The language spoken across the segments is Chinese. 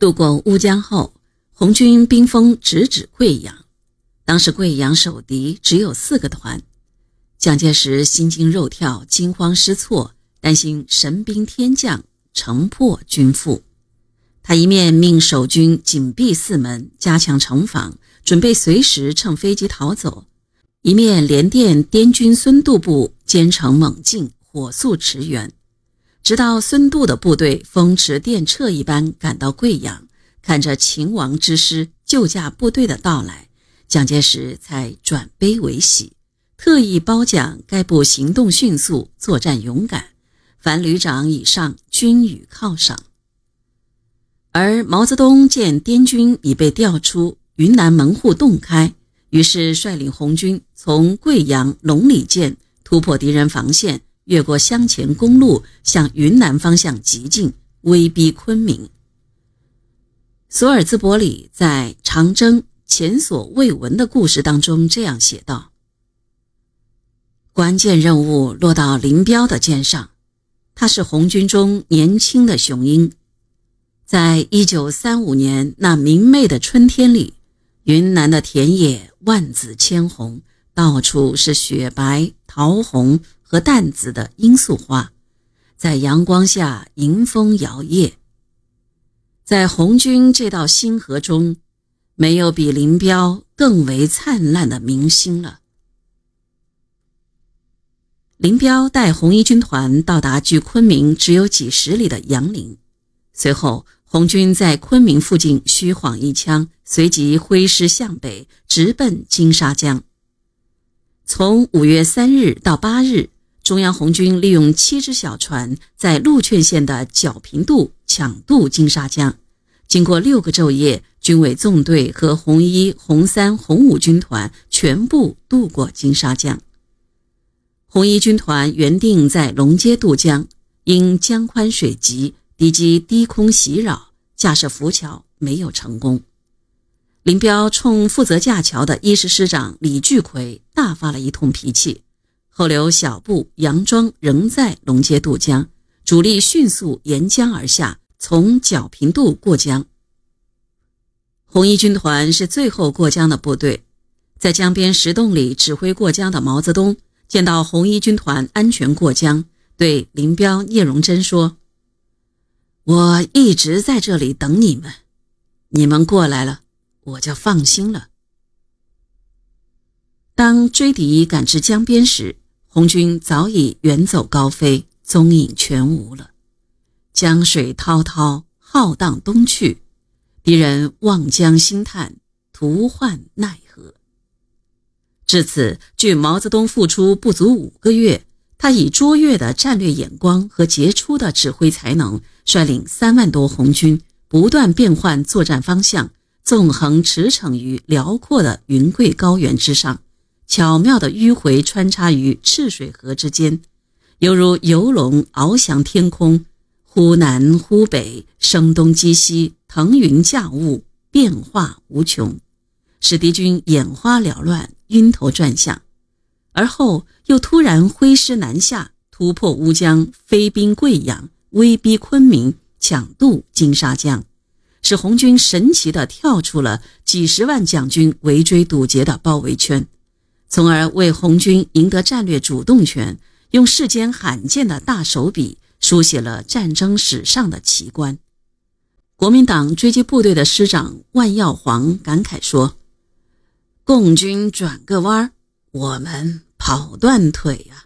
渡过乌江后，红军兵锋直指贵阳。当时贵阳守敌只有四个团，蒋介石心惊肉跳、惊慌失措，担心神兵天降，城破军覆。他一面命守军紧闭四门，加强城防，准备随时乘飞机逃走；一面连电滇军孙渡部兼程猛进，火速驰援。直到孙渡的部队风驰电掣一般赶到贵阳，看着秦王之师救驾部队的到来，蒋介石才转悲为喜，特意褒奖该部行动迅速，作战勇敢，凡旅长以上均予犒赏。而毛泽东见滇军已被调出，云南门户洞开，于是率领红军从贵阳龙里涧突破敌人防线。越过湘黔公路，向云南方向急进，威逼昆明。索尔兹伯里在《长征前所未闻的故事》当中这样写道：“关键任务落到林彪的肩上，他是红军中年轻的雄鹰。在一九三五年那明媚的春天里，云南的田野万紫千红，到处是雪白、桃红。”和淡紫的罂粟花，在阳光下迎风摇曳。在红军这道星河中，没有比林彪更为灿烂的明星了。林彪带红一军团到达距昆明只有几十里的杨凌，随后红军在昆明附近虚晃一枪，随即挥师向北，直奔金沙江。从五月三日到八日。中央红军利用七只小船，在禄劝县的皎平渡抢渡金沙江。经过六个昼夜，军委纵队和红一、红三、红五军团全部渡过金沙江。红一军团原定在龙街渡江，因江宽水急，敌机低空袭扰，架设浮桥没有成功。林彪冲负责架桥的一师师长李聚奎大发了一通脾气。后留小部杨庄仍在龙街渡江，主力迅速沿江而下，从皎平渡过江。红一军团是最后过江的部队，在江边石洞里指挥过江的毛泽东见到红一军团安全过江，对林彪、聂荣臻说：“我一直在这里等你们，你们过来了，我就放心了。”当追敌赶至江边时，红军早已远走高飞，踪影全无了。江水滔滔，浩荡东去，敌人望江兴叹，徒唤奈何。至此，距毛泽东复出不足五个月，他以卓越的战略眼光和杰出的指挥才能，率领三万多红军，不断变换作战方向，纵横驰骋于辽阔的云贵高原之上。巧妙地迂回穿插于赤水河之间，犹如游龙翱翔天空，忽南忽北，声东击西，腾云驾雾，变化无穷，使敌军眼花缭乱，晕头转向。而后又突然挥师南下，突破乌江，飞兵贵阳，威逼昆明，抢渡金沙江，使红军神奇地跳出了几十万蒋军围追堵截的包围圈。从而为红军赢得战略主动权，用世间罕见的大手笔书写了战争史上的奇观。国民党追击部队的师长万耀煌感慨说：“共军转个弯，我们跑断腿呀。”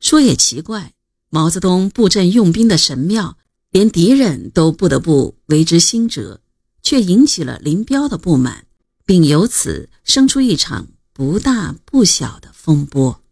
说也奇怪，毛泽东布阵用兵的神妙，连敌人都不得不为之心折，却引起了林彪的不满。并由此生出一场不大不小的风波。